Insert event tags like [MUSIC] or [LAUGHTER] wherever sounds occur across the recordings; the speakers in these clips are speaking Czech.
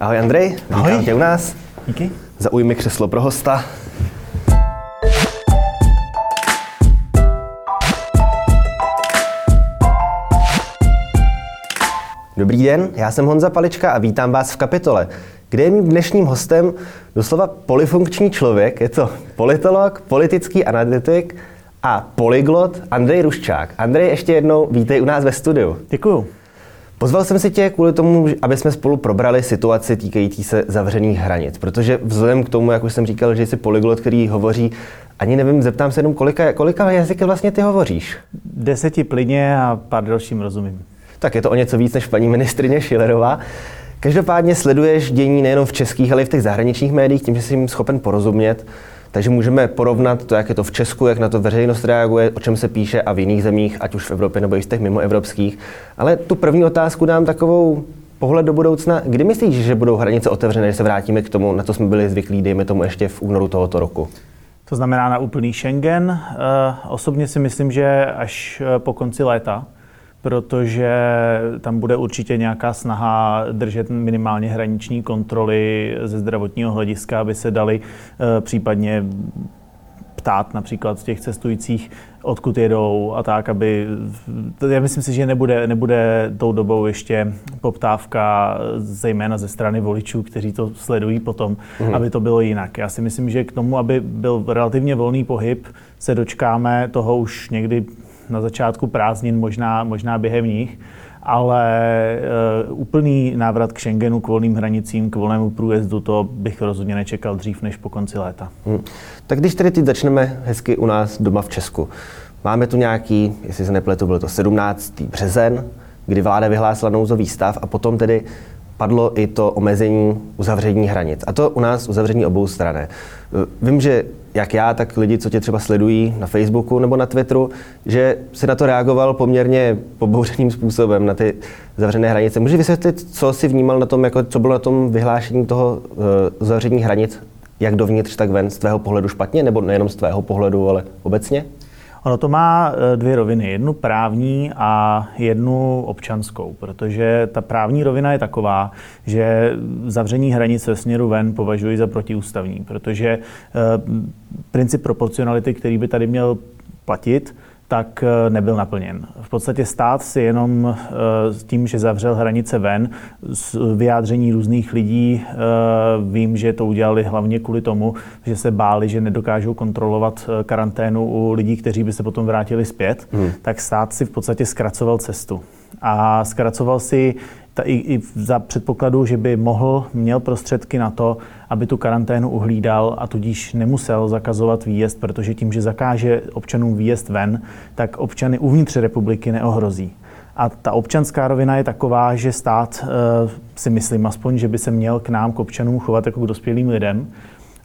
Ahoj Andrej, Ahoj. vítám tě u nás. Díky. Zaujmi křeslo pro hosta. Dobrý den, já jsem Honza Palička a vítám vás v kapitole, kde je mým dnešním hostem doslova polifunkční člověk. Je to politolog, politický analytik a polyglot Andrej Ruščák. Andrej, ještě jednou vítej u nás ve studiu. Děkuju. Pozval jsem si tě kvůli tomu, aby jsme spolu probrali situaci týkající se zavřených hranic, protože vzhledem k tomu, jak už jsem říkal, že jsi polyglot, který hovoří, ani nevím, zeptám se jenom, kolika, kolika jazyky vlastně ty hovoříš? Deseti plyně a pár dalším rozumím. Tak je to o něco víc než paní ministrině Schillerová. Každopádně sleduješ dění nejenom v českých, ale i v těch zahraničních médiích, tím, že jsi jim schopen porozumět. Takže můžeme porovnat to, jak je to v Česku, jak na to veřejnost reaguje, o čem se píše a v jiných zemích, ať už v Evropě nebo i z těch mimoevropských. Ale tu první otázku dám takovou pohled do budoucna. Kdy myslíš, že budou hranice otevřené, když se vrátíme k tomu, na co jsme byli zvyklí, dejme tomu ještě v únoru tohoto roku? To znamená na úplný Schengen. Eh, Osobně si myslím, že až eh, po konci léta, protože tam bude určitě nějaká snaha držet minimálně hraniční kontroly ze zdravotního hlediska, aby se dali eh, případně ptát například těch cestujících, odkud jedou a tak, aby... Já myslím si, že nebude, nebude tou dobou ještě poptávka zejména ze strany voličů, kteří to sledují potom, mm. aby to bylo jinak. Já si myslím, že k tomu, aby byl relativně volný pohyb, se dočkáme toho už někdy na začátku prázdnin, možná, možná během nich, ale uh, úplný návrat k Schengenu, k volným hranicím, k volnému průjezdu, to bych rozhodně nečekal dřív než po konci léta. Hmm. Tak když tedy teď začneme hezky u nás doma v Česku. Máme tu nějaký, jestli se nepletu, byl to 17. březen, kdy vláda vyhlásila nouzový stav a potom tedy padlo i to omezení uzavření hranic. A to u nás uzavření obou strané. Vím, že jak já, tak lidi, co tě třeba sledují na Facebooku nebo na Twitteru, že si na to reagoval poměrně pobouřeným způsobem, na ty zavřené hranice. Můžeš vysvětlit, co si vnímal na tom, jako, co bylo na tom vyhlášení toho uh, uzavření hranic, jak dovnitř, tak ven, z tvého pohledu špatně, nebo nejenom z tvého pohledu, ale obecně? Ono to má dvě roviny. Jednu právní a jednu občanskou, protože ta právní rovina je taková, že zavření hranic ve směru ven považuji za protiústavní, protože princip proporcionality, který by tady měl platit, tak nebyl naplněn. V podstatě stát si jenom s tím, že zavřel hranice ven, z vyjádření různých lidí, vím, že to udělali hlavně kvůli tomu, že se báli, že nedokážou kontrolovat karanténu u lidí, kteří by se potom vrátili zpět, hmm. tak stát si v podstatě zkracoval cestu. A zkracoval si ta, i, i za předpokladu, že by mohl, měl prostředky na to, aby tu karanténu uhlídal a tudíž nemusel zakazovat výjezd, protože tím, že zakáže občanům výjezd ven, tak občany uvnitř republiky neohrozí. A ta občanská rovina je taková, že stát e, si myslím aspoň, že by se měl k nám, k občanům, chovat jako k dospělým lidem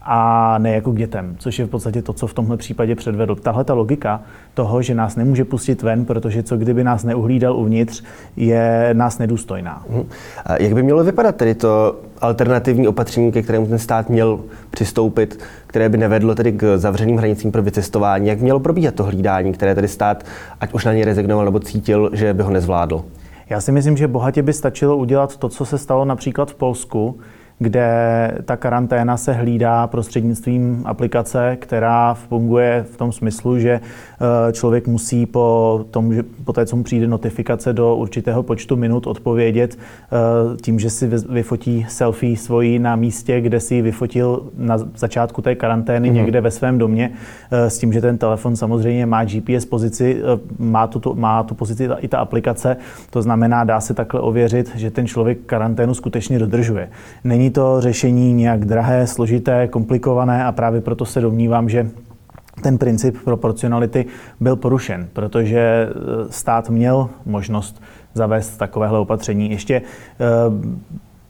a ne jako k dětem, což je v podstatě to, co v tomhle případě předvedl. Tahle ta logika toho, že nás nemůže pustit ven, protože co kdyby nás neuhlídal uvnitř, je nás nedůstojná. Hmm. A jak by mělo vypadat tedy to alternativní opatření, ke kterému ten stát měl přistoupit, které by nevedlo tedy k zavřeným hranicím pro vycestování? Jak mělo probíhat to hlídání, které tedy stát, ať už na ně rezignoval nebo cítil, že by ho nezvládl? Já si myslím, že bohatě by stačilo udělat to, co se stalo například v Polsku, kde ta karanténa se hlídá prostřednictvím aplikace, která funguje v tom smyslu, že člověk musí po, tom, že po té, co mu přijde notifikace do určitého počtu minut odpovědět tím, že si vyfotí selfie svoji na místě, kde si ji vyfotil na začátku té karantény mm. někde ve svém domě, s tím, že ten telefon samozřejmě má GPS pozici, má tu, má tu pozici i ta aplikace, to znamená, dá se takhle ověřit, že ten člověk karanténu skutečně dodržuje. Není to řešení nějak drahé, složité, komplikované a právě proto se domnívám, že ten princip proporcionality byl porušen, protože stát měl možnost zavést takovéhle opatření. Ještě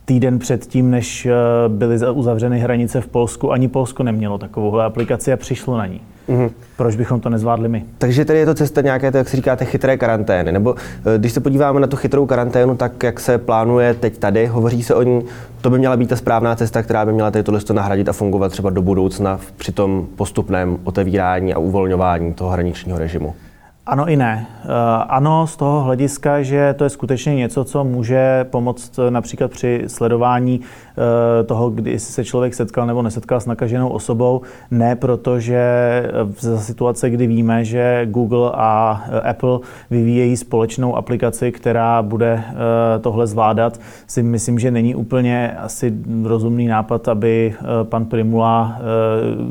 týden předtím, než byly uzavřeny hranice v Polsku, ani Polsko nemělo takovouhle aplikaci a přišlo na ní. Mm-hmm. Proč bychom to nezvládli my? Takže tady je to cesta nějaké, jak si říkáte, chytré karantény. Nebo když se podíváme na tu chytrou karanténu, tak jak se plánuje teď tady, hovoří se o ní, to by měla být ta správná cesta, která by měla tady tohle nahradit a fungovat třeba do budoucna při tom postupném otevírání a uvolňování toho hraničního režimu. Ano i ne. Eh, ano, z toho hlediska, že to je skutečně něco, co může pomoct například při sledování eh, toho, kdy se člověk setkal nebo nesetkal s nakaženou osobou. Ne proto, že za situace, kdy víme, že Google a Apple vyvíjejí společnou aplikaci, která bude tohle zvládat, si myslím, že není úplně asi rozumný nápad, aby pan Primula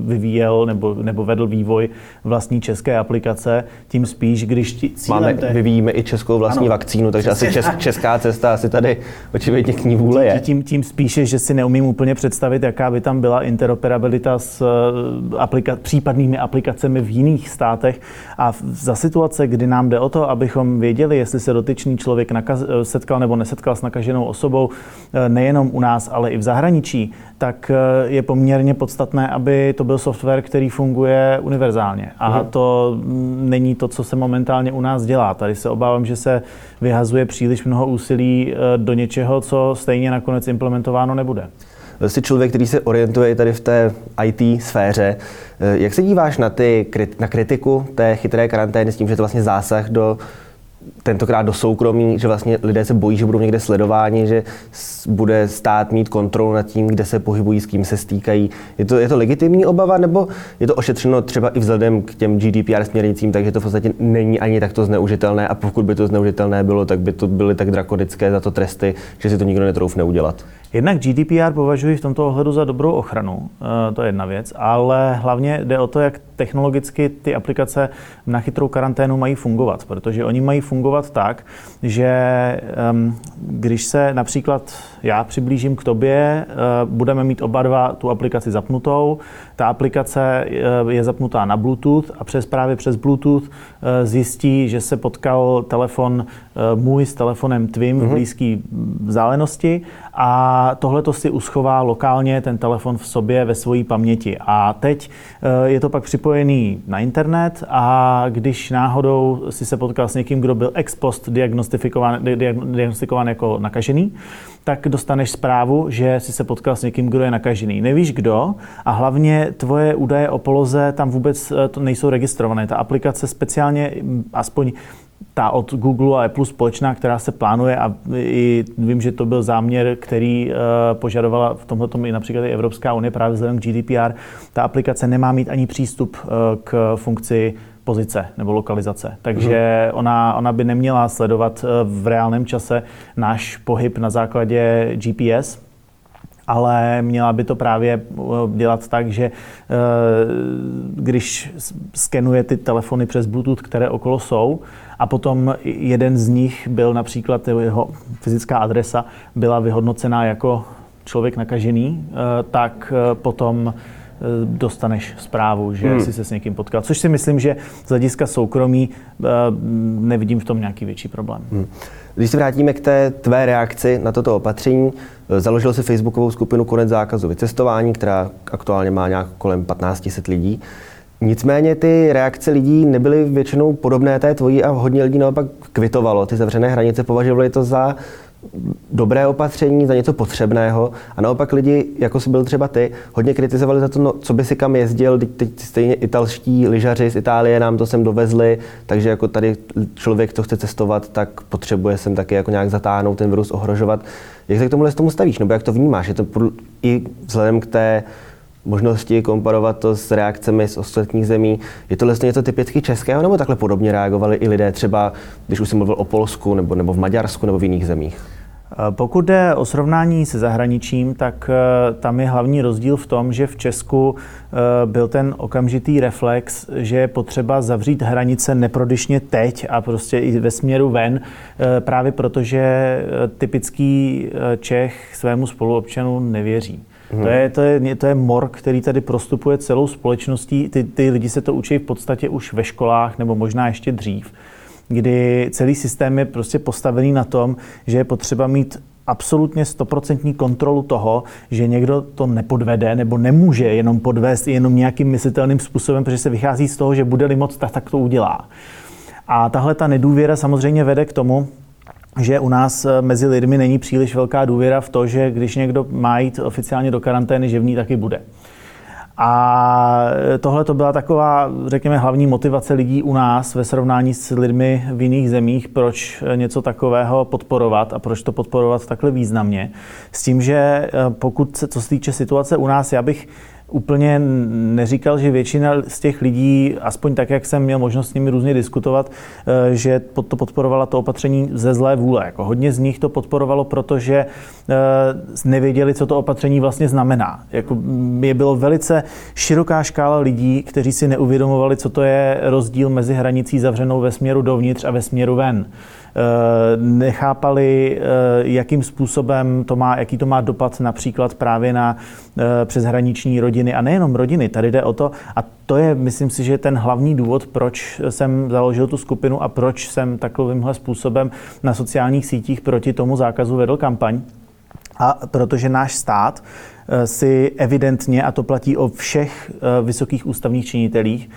vyvíjel nebo, nebo vedl vývoj vlastní české aplikace. Tím spíš, když ti cílem Máme, te... vyvíjíme i českou vlastní ano, vakcínu, takže asi česk, česká cesta asi tady očividně k ní vůle je. Tím, tím spíše, že si neumím úplně představit, jaká by tam byla interoperabilita s eh, aplika- případnými aplikacemi v jiných státech. A za situace, kdy nám jde o to, abychom věděli, jestli se dotyčný člověk nakaz- eh, setkal nebo nesetkal s nakaženou osobou, eh, nejenom u nás, ale i v zahraničí, tak je poměrně podstatné, aby to byl software, který funguje univerzálně. A mhm. to není to, co se momentálně u nás dělá. Tady se obávám, že se vyhazuje příliš mnoho úsilí eh, do něčeho, co stejně nakonec implementováno nebude. Jsi člověk, který se orientuje tady v té IT sféře. Eh, jak se díváš na, ty, na kritiku té chytré karantény s tím, že to vlastně zásah do tentokrát do soukromí, že vlastně lidé se bojí, že budou někde sledováni, že bude stát mít kontrolu nad tím, kde se pohybují, s kým se stýkají. Je to, je to legitimní obava, nebo je to ošetřeno třeba i vzhledem k těm GDPR směrnicím, takže to v podstatě není ani takto zneužitelné a pokud by to zneužitelné bylo, tak by to byly tak drakonické za to tresty, že si to nikdo netroufne udělat. Jednak GDPR považuji v tomto ohledu za dobrou ochranu, eh, to je jedna věc, ale hlavně jde o to, jak technologicky ty aplikace na chytrou karanténu mají fungovat, protože oni mají fungovat tak, že ehm, když se například já přiblížím k tobě, eh, budeme mít oba dva tu aplikaci zapnutou, ta aplikace eh, je zapnutá na Bluetooth a přes právě přes Bluetooth zjistí, že se potkal telefon můj s telefonem tvým mm-hmm. v mhm. blízké vzdálenosti a tohle to si uschová lokálně ten telefon v sobě ve své paměti. A teď eh, je to pak připojený na internet a když náhodou si se potkal s někým, kdo byl ex post diagnostifikován, diagnostikován jako nakažený, tak dostaneš zprávu, že si se potkal s někým, kdo je nakažený. Nevíš kdo a hlavně tvoje údaje o poloze tam vůbec eh, nejsou registrované. Ta aplikace speciálně, aspoň ta od Google a Apple společná, která se plánuje a i vím, že to byl záměr, který uh, požadovala v tomhle i například i Evropská unie právě vzhledem k GDPR, ta aplikace nemá mít ani přístup uh, k funkci pozice nebo lokalizace. Takže mm. ona, ona by neměla sledovat uh, v reálném čase náš pohyb na základě GPS, ale měla by to právě dělat tak, že když skenuje ty telefony přes Bluetooth, které okolo jsou, a potom jeden z nich byl například, jeho fyzická adresa byla vyhodnocená jako člověk nakažený, eh, tak eh, potom eh, dostaneš zprávu, že hmm. jsi se s někým potkal. Což si myslím, že z hlediska soukromí nevidím v tom nějaký větší problém. Hmm. Když se vrátíme k té tvé reakci na toto opatření, založil si facebookovou skupinu Konec zákazu vycestování, která aktuálně má nějak kolem 1500 lidí. Nicméně ty reakce lidí nebyly většinou podobné té tvojí a hodně lidí naopak kvitovalo. Ty zavřené hranice považovali to za dobré opatření, za něco potřebného a naopak lidi, jako jsi byl třeba ty, hodně kritizovali za to, no, co by si kam jezdil, teď, teď stejně italští lyžaři z Itálie nám to sem dovezli, takže jako tady člověk, co chce cestovat, tak potřebuje sem taky jako nějak zatáhnout, ten virus ohrožovat. Jak se k tomuhle tomu stavíš, nebo jak to vnímáš? Je to i vzhledem k té možnosti komparovat to s reakcemi z ostatních zemí. Je to vlastně něco typicky českého, nebo takhle podobně reagovali i lidé třeba, když už jsem mluvil o Polsku, nebo, nebo v Maďarsku, nebo v jiných zemích? Eh, pokud jde o srovnání se zahraničím, tak eh, tam je hlavní rozdíl v tom, že v Česku eh, byl ten okamžitý reflex, že je potřeba zavřít hranice neprodyšně teď a prostě i ve směru ven, právě protože typický Čech svému spoluobčanu nevěří. Hmm. To, je, to, je, to je mor, který tady prostupuje celou společností. Ty, ty lidi se to učí v podstatě už ve školách nebo možná ještě dřív, kdy celý systém je prostě postavený na tom, že je potřeba mít absolutně stoprocentní kontrolu toho, že někdo to nepodvede nebo nemůže jenom podvést jenom nějakým myslitelným způsobem, protože se vychází z toho, že bude-li moc, tak, tak to udělá. A tahle ta nedůvěra samozřejmě vede k tomu, že u nás eh, mezi lidmi není příliš velká důvěra v to, že když někdo má jít oficiálně do karantény, že v ní taky bude. A tohle to byla taková, řekněme, hlavní motivace lidí u nás ve srovnání s lidmi v jiných zemích, proč něco takového podporovat a proč to podporovat takhle významně. S tím, že eh, pokud se, co se týče situace u nás, já bych úplně neříkal, že většina z těch lidí, aspoň tak, jak jsem měl možnost s nimi různě diskutovat, eh, že to podporovala to opatření ze zlé vůle. Jako hodně z nich to podporovalo, protože eh, nevěděli, co to opatření vlastně znamená. Jako je bylo velice široká škála lidí, kteří si neuvědomovali, co to je rozdíl mezi hranicí zavřenou ve směru dovnitř a ve směru ven. Eh, nechápali, eh, jakým způsobem to má, jaký to má dopad například právě na eh, přeshraniční rodiny a nejenom rodiny. Tady jde o to, a to je, myslím si, že ten hlavní důvod, proč jsem založil tu skupinu a proč jsem takovýmhle způsobem na sociálních sítích proti tomu zákazu vedl kampaň. A protože náš stát si evidentně, a to platí o všech vysokých ústavních činitelích,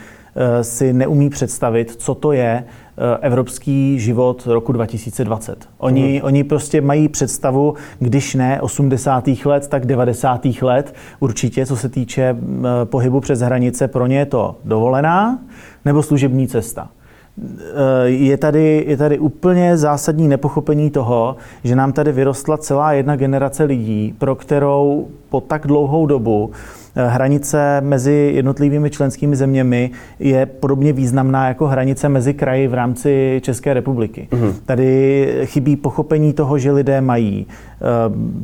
si neumí představit, co to je Eh, evropský život roku 2020. Oni, mm. oni prostě mají představu, když ne 80. let, tak 90. let určitě, co se týče eh, pohybu přes hranice, pro ně je to dovolená nebo služební cesta. Eh, je tady, je tady úplně zásadní nepochopení toho, že nám tady vyrostla celá jedna generace lidí, pro kterou po tak dlouhou dobu Eh, hranice mezi jednotlivými členskými zeměmi je podobně významná jako hranice mezi kraji v rámci České republiky. Mm-hmm. Tady chybí pochopení toho, že lidé mají eh,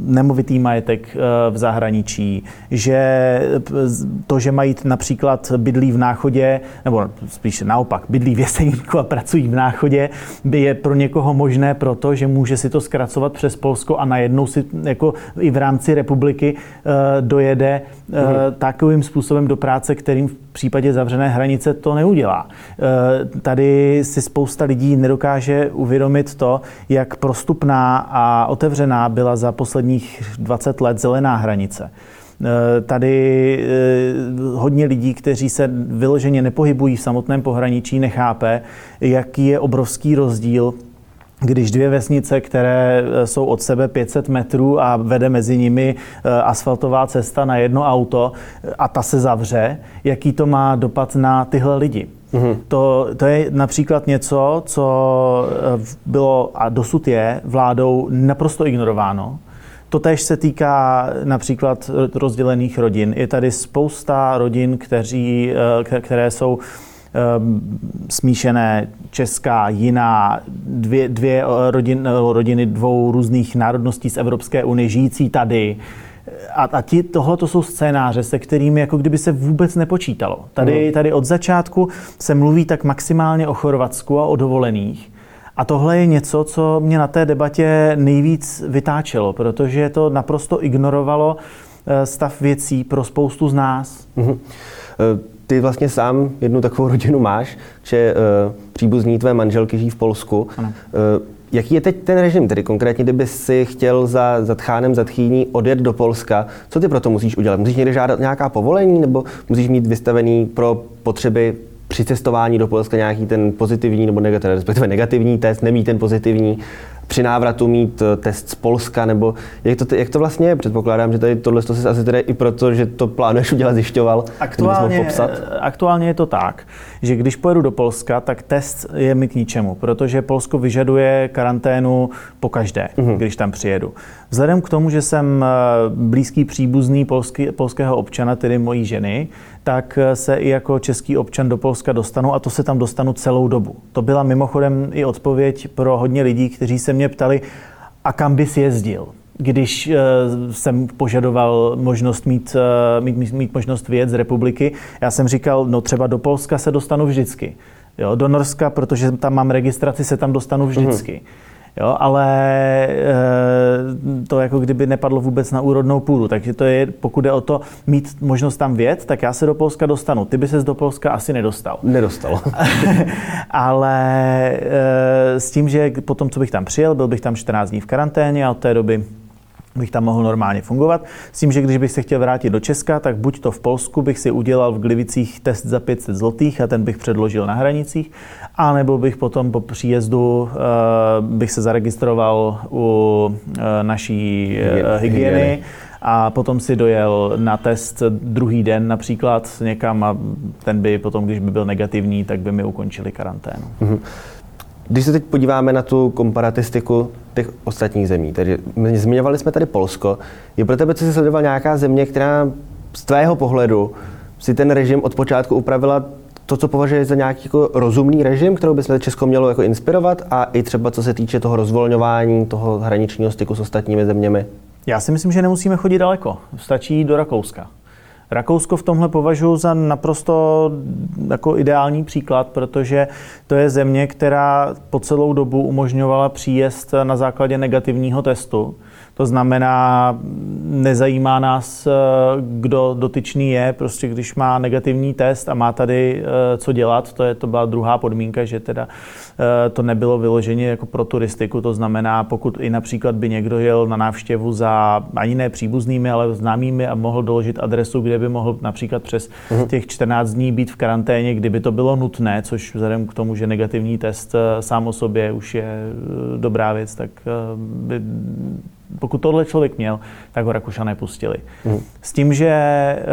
nemovitý majetek eh, v zahraničí, že to, že mají například bydlí v náchodě, nebo spíš naopak, bydlí v Jeseníku a pracují v náchodě, by je pro někoho možné proto, že může si to zkracovat přes Polsko a najednou si jako i v rámci republiky dojede mm-hmm takovým způsobem do práce, kterým v případě zavřené hranice to neudělá. E, tady si spousta lidí nedokáže uvědomit to, jak prostupná a otevřená byla za posledních 20 let zelená hranice. E, tady hodně lidí, kteří se vyloženě nepohybují v samotném pohraničí, nechápe, jaký je obrovský rozdíl když dvě vesnice, které e, jsou od sebe 500 metrů a vede mezi nimi e, asfaltová cesta na jedno auto a ta se zavře, jaký to má dopad na tyhle lidi. Mm-hmm. To, to je například něco, co e, bylo a dosud je vládou naprosto ignorováno. Totež se týká například rozdělených rodin. Je tady spousta rodin, kteří, které jsou smíšené česká, jiná, dvě, dvě eh, rodin, eh, rodiny dvou různých národností z Evropské unie žijící tady. A, a ti, tohle to jsou scénáře, se kterými jako kdyby se vůbec nepočítalo. Tady, mhm. tady od začátku se mluví tak maximálně o Chorvatsku a o dovolených. A tohle je něco, co mě na té debatě nejvíc vytáčelo, protože to naprosto ignorovalo eh, stav věcí pro spoustu z nás. Mm-hmm ty vlastně sám jednu takovou rodinu máš, že uh, příbuzní tvé manželky žijí v Polsku. Ano. Uh, Jaký je teď ten režim, tedy konkrétně, kdyby si chtěl za, za tchánem, za tchýní odjet do Polska, co ty pro to musíš udělat? Musíš někde žádat nějaká povolení, nebo musíš mít vystavený pro potřeby při cestování do Polska nějaký ten pozitivní nebo negativní, respektive negativní test, nemít ten pozitivní, při návratu mít eh, test z Polska, nebo jak to, jak to vlastně je? Předpokládám, že tady tohle to se asi tedy i proto, že to plánuješ udělat, zjišťoval. Aktuálně, popsat. Eh, aktuálně je to tak, že když pojedu do Polska, tak test je mi k ničemu, protože Polsko vyžaduje karanténu po každé, mm-hmm. když tam přijedu. Vzhledem k tomu, že jsem eh, blízký příbuzný polský, polského občana, tedy mojí ženy, tak se i jako český občan do Polska dostanu a to se tam dostanu celou dobu. To byla mimochodem i odpověď pro hodně lidí, kteří se mě ptali, a kam bys jezdil? když uh, jsem požadoval možnost mít, uh, mít, mít, mít možnost vyjet z republiky, já jsem říkal, no třeba do Polska se dostanu vždycky. Jo, do Norska, protože tam mám registraci, se tam dostanu vždycky. Uh-huh. Jo, ale e, to jako kdyby nepadlo vůbec na úrodnou půdu. Takže to je, pokud je o to mít možnost tam vět, tak já se do Polska dostanu. Ty by ses do Polska asi nedostal. Nedostal. [LAUGHS] ale e, s tím, že potom, co bych tam přijel, byl bych tam 14 dní v karanténě a od té doby bych tam mohl normálně fungovat. S tím, že když bych se chtěl vrátit do Česka, tak buď to v Polsku bych si udělal v Glivicích test za 500 zlotých a ten bych předložil na hranicích, anebo bych potom po příjezdu uh, bych se zaregistroval u uh, naší hygieny. hygieny a potom si dojel na test druhý den například někam a ten by potom, když by byl negativní, tak by mi ukončili karanténu. Mm-hmm. Když se teď podíváme na tu komparatistiku těch ostatních zemí, tedy zmiňovali jsme tady Polsko, je pro tebe, co jsi sledoval nějaká země, která z tvého pohledu si ten režim od počátku upravila to, co považuje za nějaký jako rozumný režim, kterou by se Česko mělo jako inspirovat a i třeba co se týče toho rozvolňování, toho hraničního styku s ostatními zeměmi? Já si myslím, že nemusíme chodit daleko. Stačí do Rakouska. Rakousko v tomhle považuji za naprosto jako ideální příklad, protože to je země, která po celou dobu umožňovala příjezd na základě negativního testu. To znamená, nezajímá nás, eh, kdo dotyčný je, prostě když má negativní test a má tady eh, co dělat, to, je, to byla druhá podmínka, že teda eh, to nebylo vyloženě jako pro turistiku, to znamená, pokud i například by někdo jel na návštěvu za ani ne příbuznými, ale známými a mohl doložit adresu, kde by mohl například přes mhm. těch 14 dní být v karanténě, kdyby to bylo nutné, což vzhledem k tomu, že negativní test sám o sobě už je dobrá věc, tak by pokud tohle člověk měl, tak ho Rakušané pustili. Mm. S tím, že e,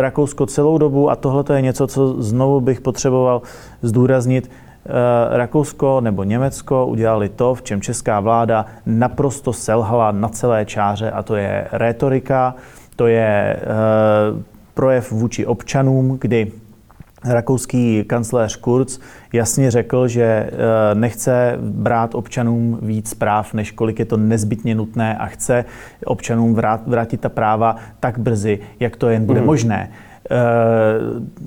Rakousko celou dobu, a tohle je něco, co znovu bych potřeboval zdůraznit, e, Rakousko nebo Německo udělali to, v čem česká vláda naprosto selhala na celé čáře, a to je rétorika, to je e, projev vůči občanům, kdy rakouský kancléř Kurz jasně řekl, že eh, nechce brát občanům víc práv, než kolik je to nezbytně nutné a chce občanům vrátit ta práva tak brzy, jak to jen bude mm. možné. Eh,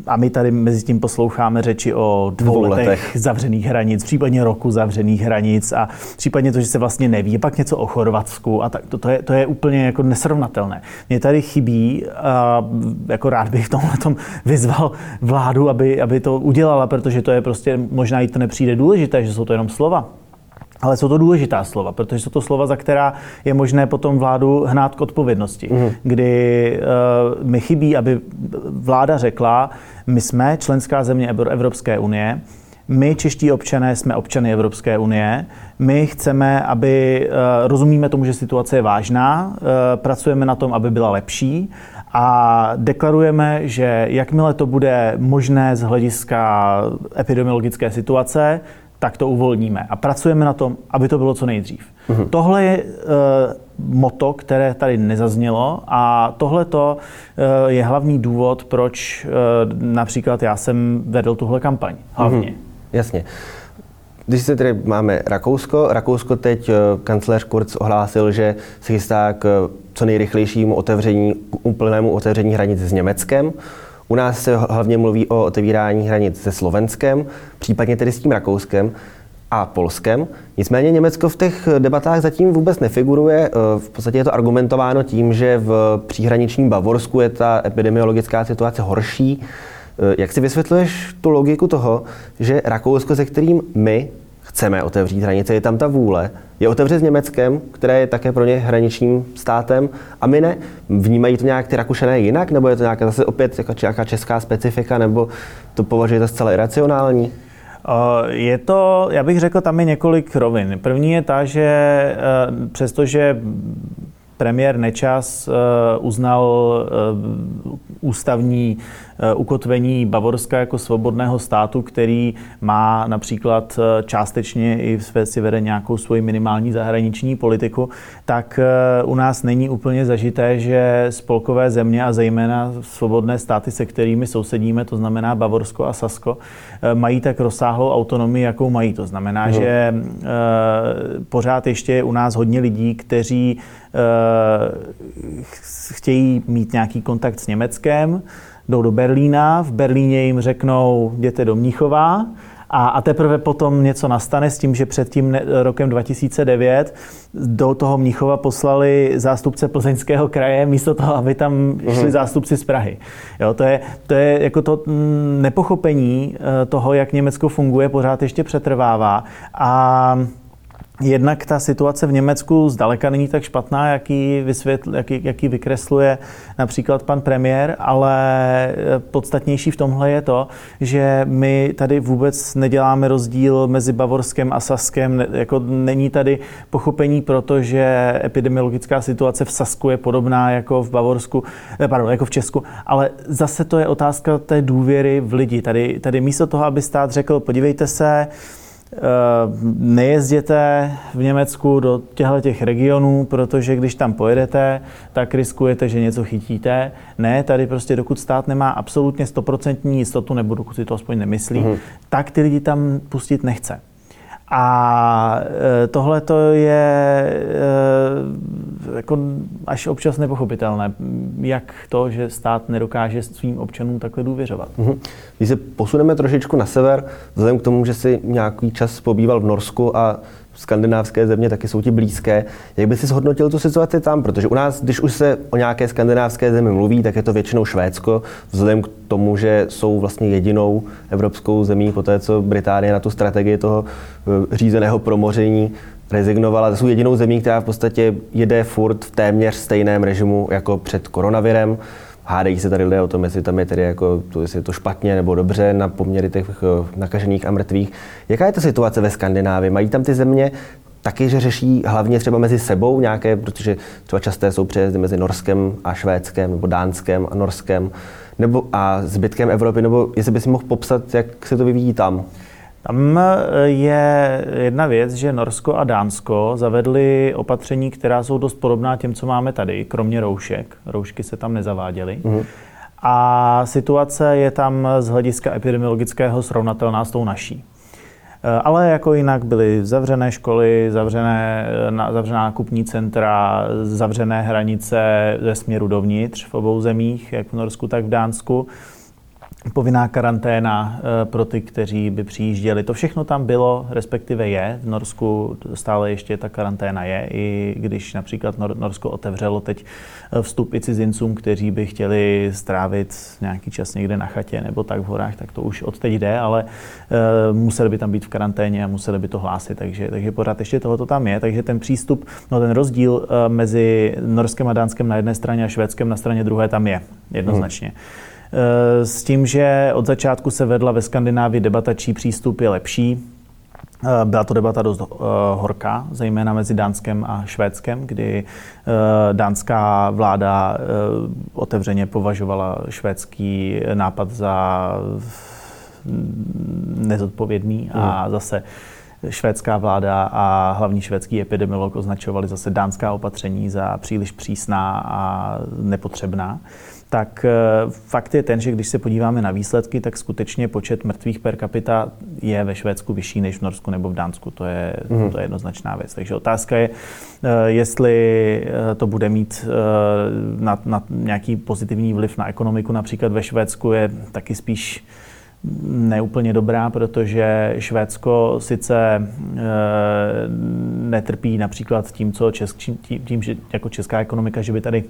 a my tady mezi tím posloucháme řeči o dvou, dvou letech, letech zavřených hranic, případně roku zavřených hranic a případně to, že se vlastně neví. Pak něco o Chorvatsku a tak. To, to, je, to je úplně jako nesrovnatelné. Mně tady chybí, a jako rád bych v tomhle tom vyzval vládu, aby, aby to udělala, protože to je prostě, možná jí to nepřijde důležité, že jsou to jenom slova. Ale jsou to důležitá slova, protože jsou to slova, za která je možné potom vládu hnát k odpovědnosti. Mm. Kdy uh, mi chybí, aby vláda řekla, my jsme členská země Evropské unie, my, čeští občané, jsme občany Evropské unie. My chceme, aby uh, rozumíme tomu, že situace je vážná, uh, pracujeme na tom, aby byla lepší a deklarujeme, že jakmile to bude možné z hlediska epidemiologické situace, tak to uvolníme. A pracujeme na tom, aby to bylo co nejdřív. Mm-hmm. Tohle je uh, moto, které tady nezaznělo a tohle uh, je hlavní důvod, proč uh, například já jsem vedl tuhle kampaň. Hlavně. Mm-hmm. Jasně. Když se tedy máme Rakousko, Rakousko teď kancléř Kurz ohlásil, že se chystá k co nejrychlejšímu otevření, úplnému otevření hranic s Německem. U nás se hlavně mluví o otevírání hranic se Slovenskem, případně tedy s tím Rakouskem a Polskem. Nicméně Německo v těch debatách zatím vůbec nefiguruje. E, v podstatě je to argumentováno tím, že v příhraničním Bavorsku je ta epidemiologická situace horší. E, jak si vysvětluješ tu logiku toho, že Rakousko, se kterým my chceme otevřít hranice, je tam ta vůle, je otevřet s Německem, které je také pro ně hraničním státem, a my ne. Vnímají to nějak ty Rakušané jinak, nebo je to nějaká zase opět jako nějaká česká specifika, nebo to považujete zcela iracionální? Je to, já bych řekl, tam je několik rovin. První je ta, že e, přestože premiér Nečas e, uznal e, ústavní Eh, ukotvení Bavorska jako svobodného státu, který má například eh, částečně i v si vede nějakou svoji minimální zahraniční politiku, tak eh, u nás není úplně zažité, že spolkové země a zejména svobodné státy, se kterými sousedíme, to znamená Bavorsko a Sasko, mají tak rozsáhlou autonomii, jakou mají. To znamená, no. že pořád ještě je u nás hodně lidí, kteří chtějí mít nějaký kontakt s Německem, jdou do Berlína, v Berlíně jim řeknou, jděte do Mnichová, a, a teprve potom něco nastane s tím, že před tím rokem 2009 do toho Mnichova poslali zástupce plzeňského kraje, místo toho, aby tam uh-huh. šli zástupci z Prahy. Jo, to, je, to je jako to mm, nepochopení eh, toho, jak Německo funguje, pořád ještě přetrvává. A Jednak ta situace v Německu zdaleka není tak špatná, jaký, vysvětl, jaký, jaký vykresluje například pan premiér, ale podstatnější v tomhle je to, že my tady vůbec neděláme rozdíl mezi Bavorskem a Saskem. Jako není tady pochopení, protože epidemiologická situace v Sasku je podobná jako v Bavorsku, eh, pardon, jako v Česku, ale zase to je otázka té důvěry v lidi. Tady, tady místo toho, aby stát řekl, podívejte se, Eh, nejezděte v Německu do těchto těch regionů, protože když tam pojedete, tak riskujete, že něco chytíte. Ne, tady prostě dokud stát nemá absolutně stoprocentní jistotu, nebo dokud si to aspoň nemyslí, mm-hmm. tak ty lidi tam pustit nechce. A e, tohle to je e, jako až občas nepochopitelné, jak to, že stát nedokáže svým občanům takhle důvěřovat. Mm-hmm. Když se posuneme trošičku na sever, vzhledem k tomu, že si nějaký čas pobýval v Norsku a skandinávské země taky jsou ti blízké. Jak by si zhodnotil tu situaci tam? Protože u nás, když už se o nějaké skandinávské zemi mluví, tak je to většinou Švédsko, vzhledem k tomu, že jsou vlastně jedinou evropskou zemí po té, co Británie na tu strategii toho eh, řízeného promoření rezignovala. To jsou jedinou zemí, která v podstatě jede furt v téměř stejném režimu jako před koronavirem. Hádají se tady lidé o tom, jestli tam je tedy jako, jestli je to špatně nebo dobře na poměry těch eh, nakažených a mrtvých. Jaká je ta situace ve Skandinávii? Mají tam ty země taky, že řeší hlavně třeba mezi sebou nějaké, protože třeba časté jsou přejezdy mezi Norskem a Švédskem, nebo Dánskem a Norskem, nebo a zbytkem Evropy, nebo jestli by si mohl popsat, jak se to vyvíjí tam? Tam eh, je jedna věc, že Norsko a Dánsko zavedly opatření, která jsou dost podobná těm, co máme tady, kromě roušek. Roušky se tam nezaváděly. Mm. A situace je tam z hlediska epidemiologického srovnatelná s tou naší. Eh, ale jako jinak byly zavřené školy, zavřené, eh, zavřená nákupní centra, zavřené hranice ze směru dovnitř v obou zemích, jak v Norsku, tak v Dánsku povinná karanténa eh, pro ty, kteří by přijížděli. To všechno tam bylo, respektive je. V Norsku stále ještě ta karanténa je, i když například Norsko otevřelo teď eh, vstup i cizincům, kteří by chtěli strávit nějaký čas někde na chatě nebo tak v horách, tak to už od teď jde, ale uh, museli by tam být v karanténě a museli by to hlásit, takže, takže pořád ještě tohoto tam je. Takže ten přístup, no ten rozdíl mezi Norskem a Dánskem na jedné straně a Švédskem na straně druhé tam je jednoznačně. Hmm. Eh, s tím, že od začátku se vedla ve Skandinávii debata, čí přístup je lepší. Eh, byla to debata dost eh, horká, zejména mezi Dánskem a Švédskem, kdy dánská vláda otevřeně považovala švédský nápad za nezodpovědný a hmm. zase švédská vláda a hlavní švédský epidemiolog označovali zase dánská opatření za příliš přísná a nepotřebná tak eh, fakt je ten, že když se podíváme na výsledky, tak skutečně počet mrtvých per capita je ve Švédsku vyšší než v Norsku nebo v Dánsku. To je, mm. to je jednoznačná věc. Takže otázka je, eh, jestli eh, to bude mít na, na nějaký pozitivní vliv na ekonomiku. Například ve Švédsku je taky spíš neúplně dobrá, protože Švédsko sice e, netrpí například tím, co česk, tím, tím, že jako česká ekonomika, že by tady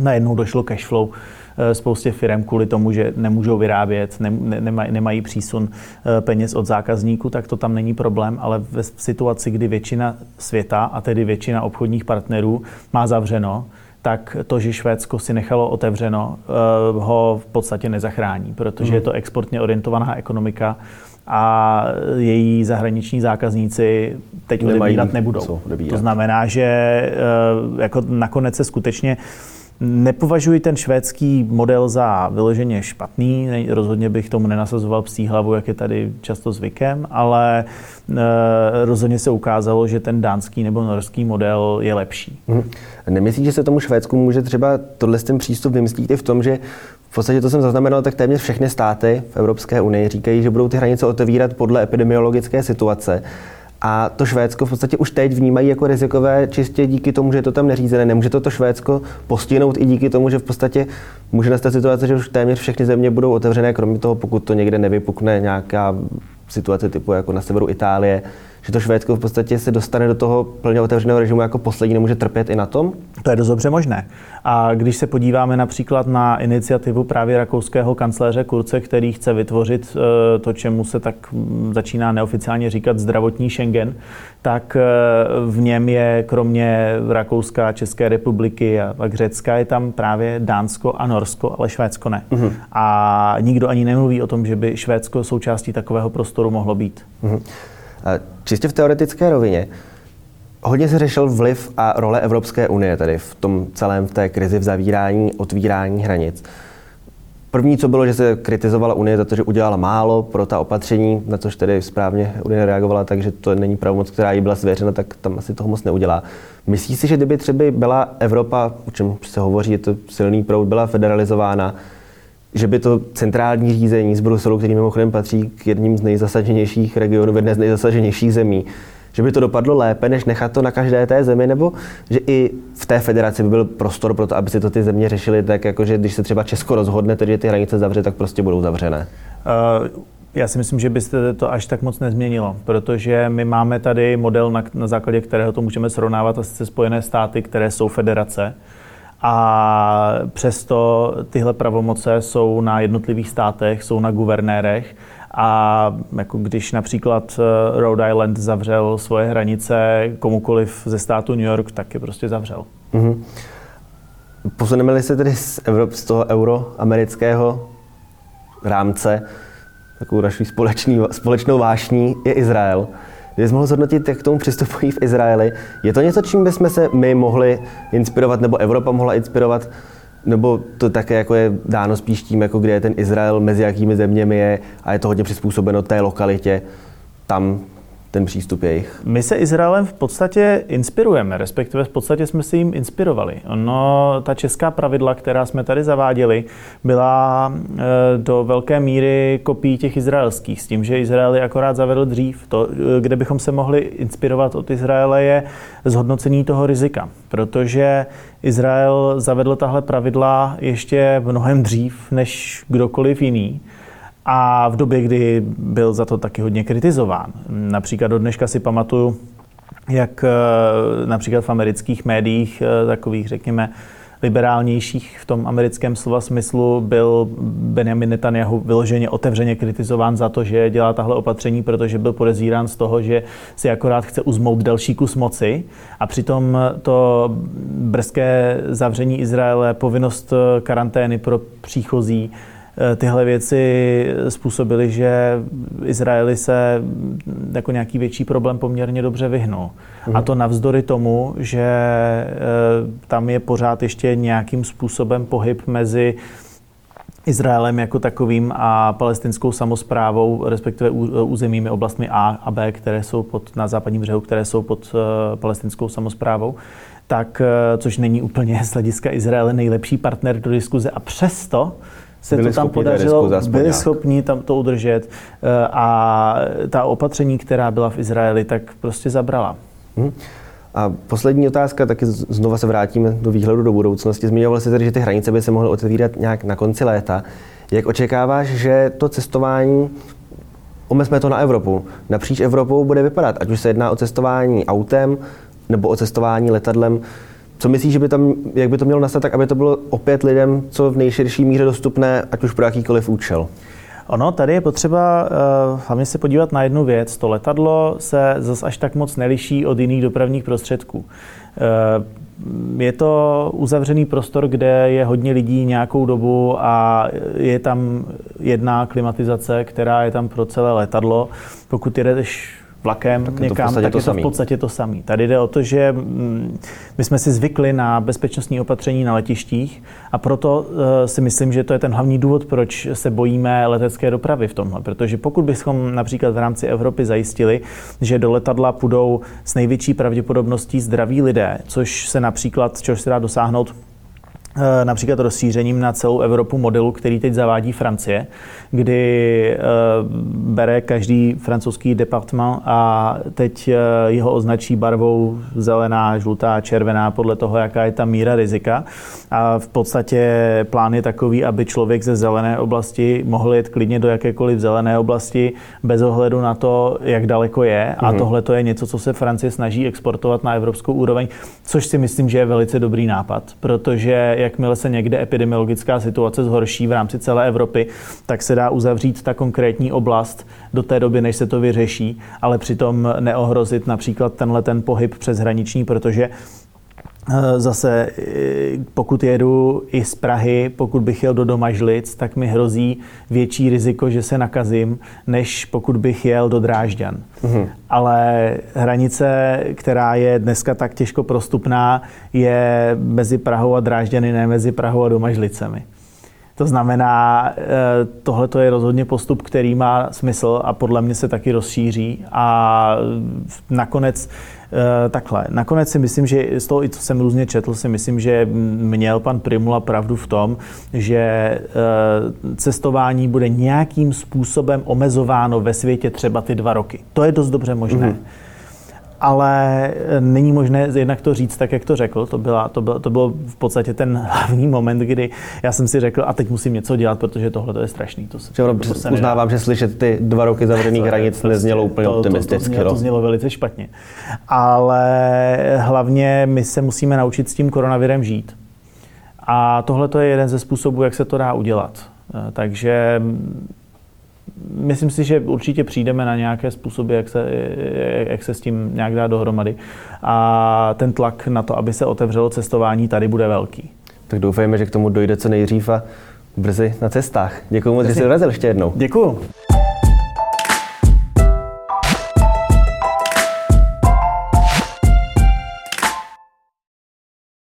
najednou došlo cash flow eh, spoustě firm kvůli tomu, že nemůžou vyrábět, nemají, nemají přísun eh, peněz od zákazníků, tak to tam není problém, ale v situaci, kdy většina světa, a tedy většina obchodních partnerů má zavřeno, tak to, že Švédsko si nechalo otevřeno, eh, ho v podstatě nezachrání, protože je to exportně orientovaná ekonomika a její zahraniční zákazníci teď odebírat nebudou. To znamená, že jako nakonec se skutečně Nepovažuji ten švédský model za vyloženě špatný, rozhodně bych tomu nenasazoval psí hlavu, jak je tady často zvykem, ale e, rozhodně se ukázalo, že ten dánský nebo norský model je lepší. Hmm. Nemyslíš, že se tomu Švédsku může třeba tohle ten přístup vymstít i v tom, že v podstatě to jsem zaznamenal, tak téměř všechny státy v Evropské unii říkají, že budou ty hranice otevírat podle epidemiologické situace. A to Švédsko v podstatě už teď vnímají jako rizikové čistě díky tomu, že je to tam neřízené. Nemůže to to Švédsko postihnout i díky tomu, že v podstatě může nastat situace, že už téměř všechny země budou otevřené, kromě toho, pokud to někde nevypukne nějaká situace typu jako na severu Itálie, že to Švédsko v podstatě se dostane do toho plně otevřeného režimu jako poslední, nemůže trpět i na tom? To je dost dobře možné. A když se podíváme například na iniciativu právě rakouského kancléře Kurce, který chce vytvořit eh, to, čemu se tak mm, začíná neoficiálně říkat zdravotní Schengen, tak eh, v něm je kromě Rakouska, České republiky a Řecka je tam právě Dánsko a Norsko, ale Švédsko ne. Uh-huh. A nikdo ani nemluví o tom, že by Švédsko součástí takového prostoru mohlo být. Uh-huh. Čistě v teoretické rovině, hodně se řešil vliv a role Evropské unie tady v tom celém v té krizi v zavírání, otvírání hranic. První, co bylo, že se kritizovala Unie za to, že udělala málo pro ta opatření, na což tedy správně Unie reagovala, takže to není pravomoc, která jí byla svěřena, tak tam asi toho moc neudělá. Myslí si, že kdyby třeba byla Evropa, o čem se hovoří, je to silný proud, byla federalizována, že by to centrální řízení z Bruselu, který mimochodem patří k jedním z nejzasaženějších regionů, v jedné z nejzasaženějších zemí, že by to dopadlo lépe, než nechat to na každé té zemi, nebo že i v té federaci by byl prostor pro to, aby si to ty země řešily tak, jako že když se třeba Česko rozhodne, že ty hranice zavře, tak prostě budou zavřené? Uh... Já si myslím, že byste to až tak moc nezměnilo, protože my máme tady model, na, na základě kterého to můžeme srovnávat, a sice Spojené státy, které jsou federace a přesto tyhle pravomoce jsou na jednotlivých státech, jsou na guvernérech a jako když například eh, Rhode Island zavřel svoje hranice komukoliv ze státu New York, tak je prostě zavřel. Mm-hmm. Posuneme-li se tedy z, Evrop, z toho euroamerického rámce, takovou naší společnou vášní je Izrael. Kdybys mohl zhodnotit, jak k tomu přistupují v Izraeli, je to něco, čím bychom se my mohli inspirovat, nebo Evropa mohla inspirovat, nebo to také jako je dáno spíš tím, jako kde je ten Izrael, mezi jakými zeměmi je a je to hodně přizpůsobeno té lokalitě, tam ten přístup jejich. My se Izraelem v podstatě inspirujeme, respektive v podstatě jsme se jim inspirovali. No, ta česká pravidla, která jsme tady zaváděli, byla e, do velké míry kopií těch izraelských, s tím, že Izrael je akorát zavedl dřív. To, e, kde bychom se mohli inspirovat od Izraele, je zhodnocení toho rizika, protože Izrael zavedl tahle pravidla ještě mnohem dřív než kdokoliv jiný a v době, kdy byl za to taky hodně kritizován. Například do dneška si pamatuju, jak eh, například v amerických médiích, eh, takových řekněme liberálnějších v tom americkém slova smyslu, byl Benjamin Netanyahu vyloženě otevřeně kritizován za to, že dělá tahle opatření, protože byl podezírán z toho, že si akorát chce uzmout další kus moci a přitom to brzké zavření Izraele, povinnost karantény pro příchozí, Eh, tyhle věci způsobily, že Izraeli se jako nějaký větší problém poměrně dobře vyhnul. Mm. A to navzdory tomu, že eh, tam je pořád ještě nějakým způsobem pohyb mezi Izraelem jako takovým a palestinskou samozprávou, respektive územími oblastmi A a B, které jsou pod, na západním břehu, které jsou pod uh, palestinskou samozprávou, tak, uh, což není úplně z hlediska Izraele nejlepší partner do diskuze a přesto se byli to tam podařilo, byli nějak. schopni tam to udržet eh, a ta opatření, která byla v Izraeli, tak prostě zabrala. Hmm. A poslední otázka, taky znova se vrátíme do výhledu do budoucnosti. Zmiňoval se tady, že ty hranice by se mohly otevírat nějak na konci léta. Jak očekáváš, že to cestování, omezme to na Evropu, napříč Evropou bude vypadat, ať už se jedná o cestování autem nebo o cestování letadlem, co myslíš, že by tam, jak by to mělo nastat, tak aby to bylo opět lidem co v nejširší míře dostupné, ať už pro jakýkoliv účel? Ono, tady je potřeba uh, hlavně se podívat na jednu věc. To letadlo se zase až tak moc neliší od jiných dopravních prostředků. Uh, je to uzavřený prostor, kde je hodně lidí nějakou dobu a je tam jedna klimatizace, která je tam pro celé letadlo. Pokud jedeš vlakem tak někam, tak je to v podstatě to samé. Tady jde o to, že mm, my jsme si zvykli na bezpečnostní opatření na letištích a proto eh, si myslím, že to je ten hlavní důvod, proč se bojíme letecké dopravy v tomhle. Protože pokud bychom například v rámci Evropy zajistili, že do letadla půjdou s největší pravděpodobností zdraví lidé, což se například, čehož se dá dosáhnout například rozšířením na celou Evropu modelu, který teď zavádí Francie, kdy eh, bere každý francouzský departement a teď eh, jeho označí barvou zelená, žlutá, červená, podle toho, jaká je ta míra rizika. A v podstatě plán je takový, aby člověk ze zelené oblasti mohl jet klidně do jakékoliv zelené oblasti bez ohledu na to, jak daleko je. A mm-hmm. tohle to je něco, co se Francie snaží exportovat na evropskou úroveň, což si myslím, že je velice dobrý nápad, protože jakmile se někde epidemiologická situace zhorší v rámci celé Evropy, tak se dá uzavřít ta konkrétní oblast do té doby, než se to vyřeší, ale přitom neohrozit například tenhle ten pohyb přes hraniční, protože zase, eh, pokud jedu i z Prahy, pokud bych jel do Domažlic, tak mi hrozí větší riziko, že se nakazím, než pokud bych jel do Drážďan. Mm-hmm. Ale hranice, která je dneska tak těžko prostupná, je mezi Prahou a Drážďany, ne mezi Prahou a Domažlicemi. To znamená, eh, tohle je rozhodně postup, který má smysl a podle mě se taky rozšíří. A nakonec Eh, takhle. Nakonec si myslím, že z toho, i co jsem různě četl, si myslím, že měl pan Primula pravdu v tom, že eh, cestování bude nějakým způsobem omezováno ve světě třeba ty dva roky. To je dost dobře možné. Mm-hmm ale není možné jednak to říct tak, jak to řekl. To, byla, to, bylo, to bylo v podstatě ten [LAUGHS] hlavní moment, kdy já jsem si řekl, a teď musím něco dělat, protože tohle to je strašný. To, se, to, to se uznávám, že slyšet ty dva roky zavřených hranic prostě, neznělo úplně to, optimisticky. To, to, to, to znělo velice špatně. Ale hlavně my se musíme naučit s tím koronavirem žít. A tohle je jeden ze způsobů, jak se to dá udělat. Takže myslím si, že určitě přijdeme na nějaké způsoby, jak se, jak se s tím nějak dá dohromady. A ten tlak na to, aby se otevřelo cestování, tady bude velký. Tak doufejme, že k tomu dojde co nejdřív a brzy na cestách. Děkuji moc, že jsi dorazil ještě jednou. Děkuji.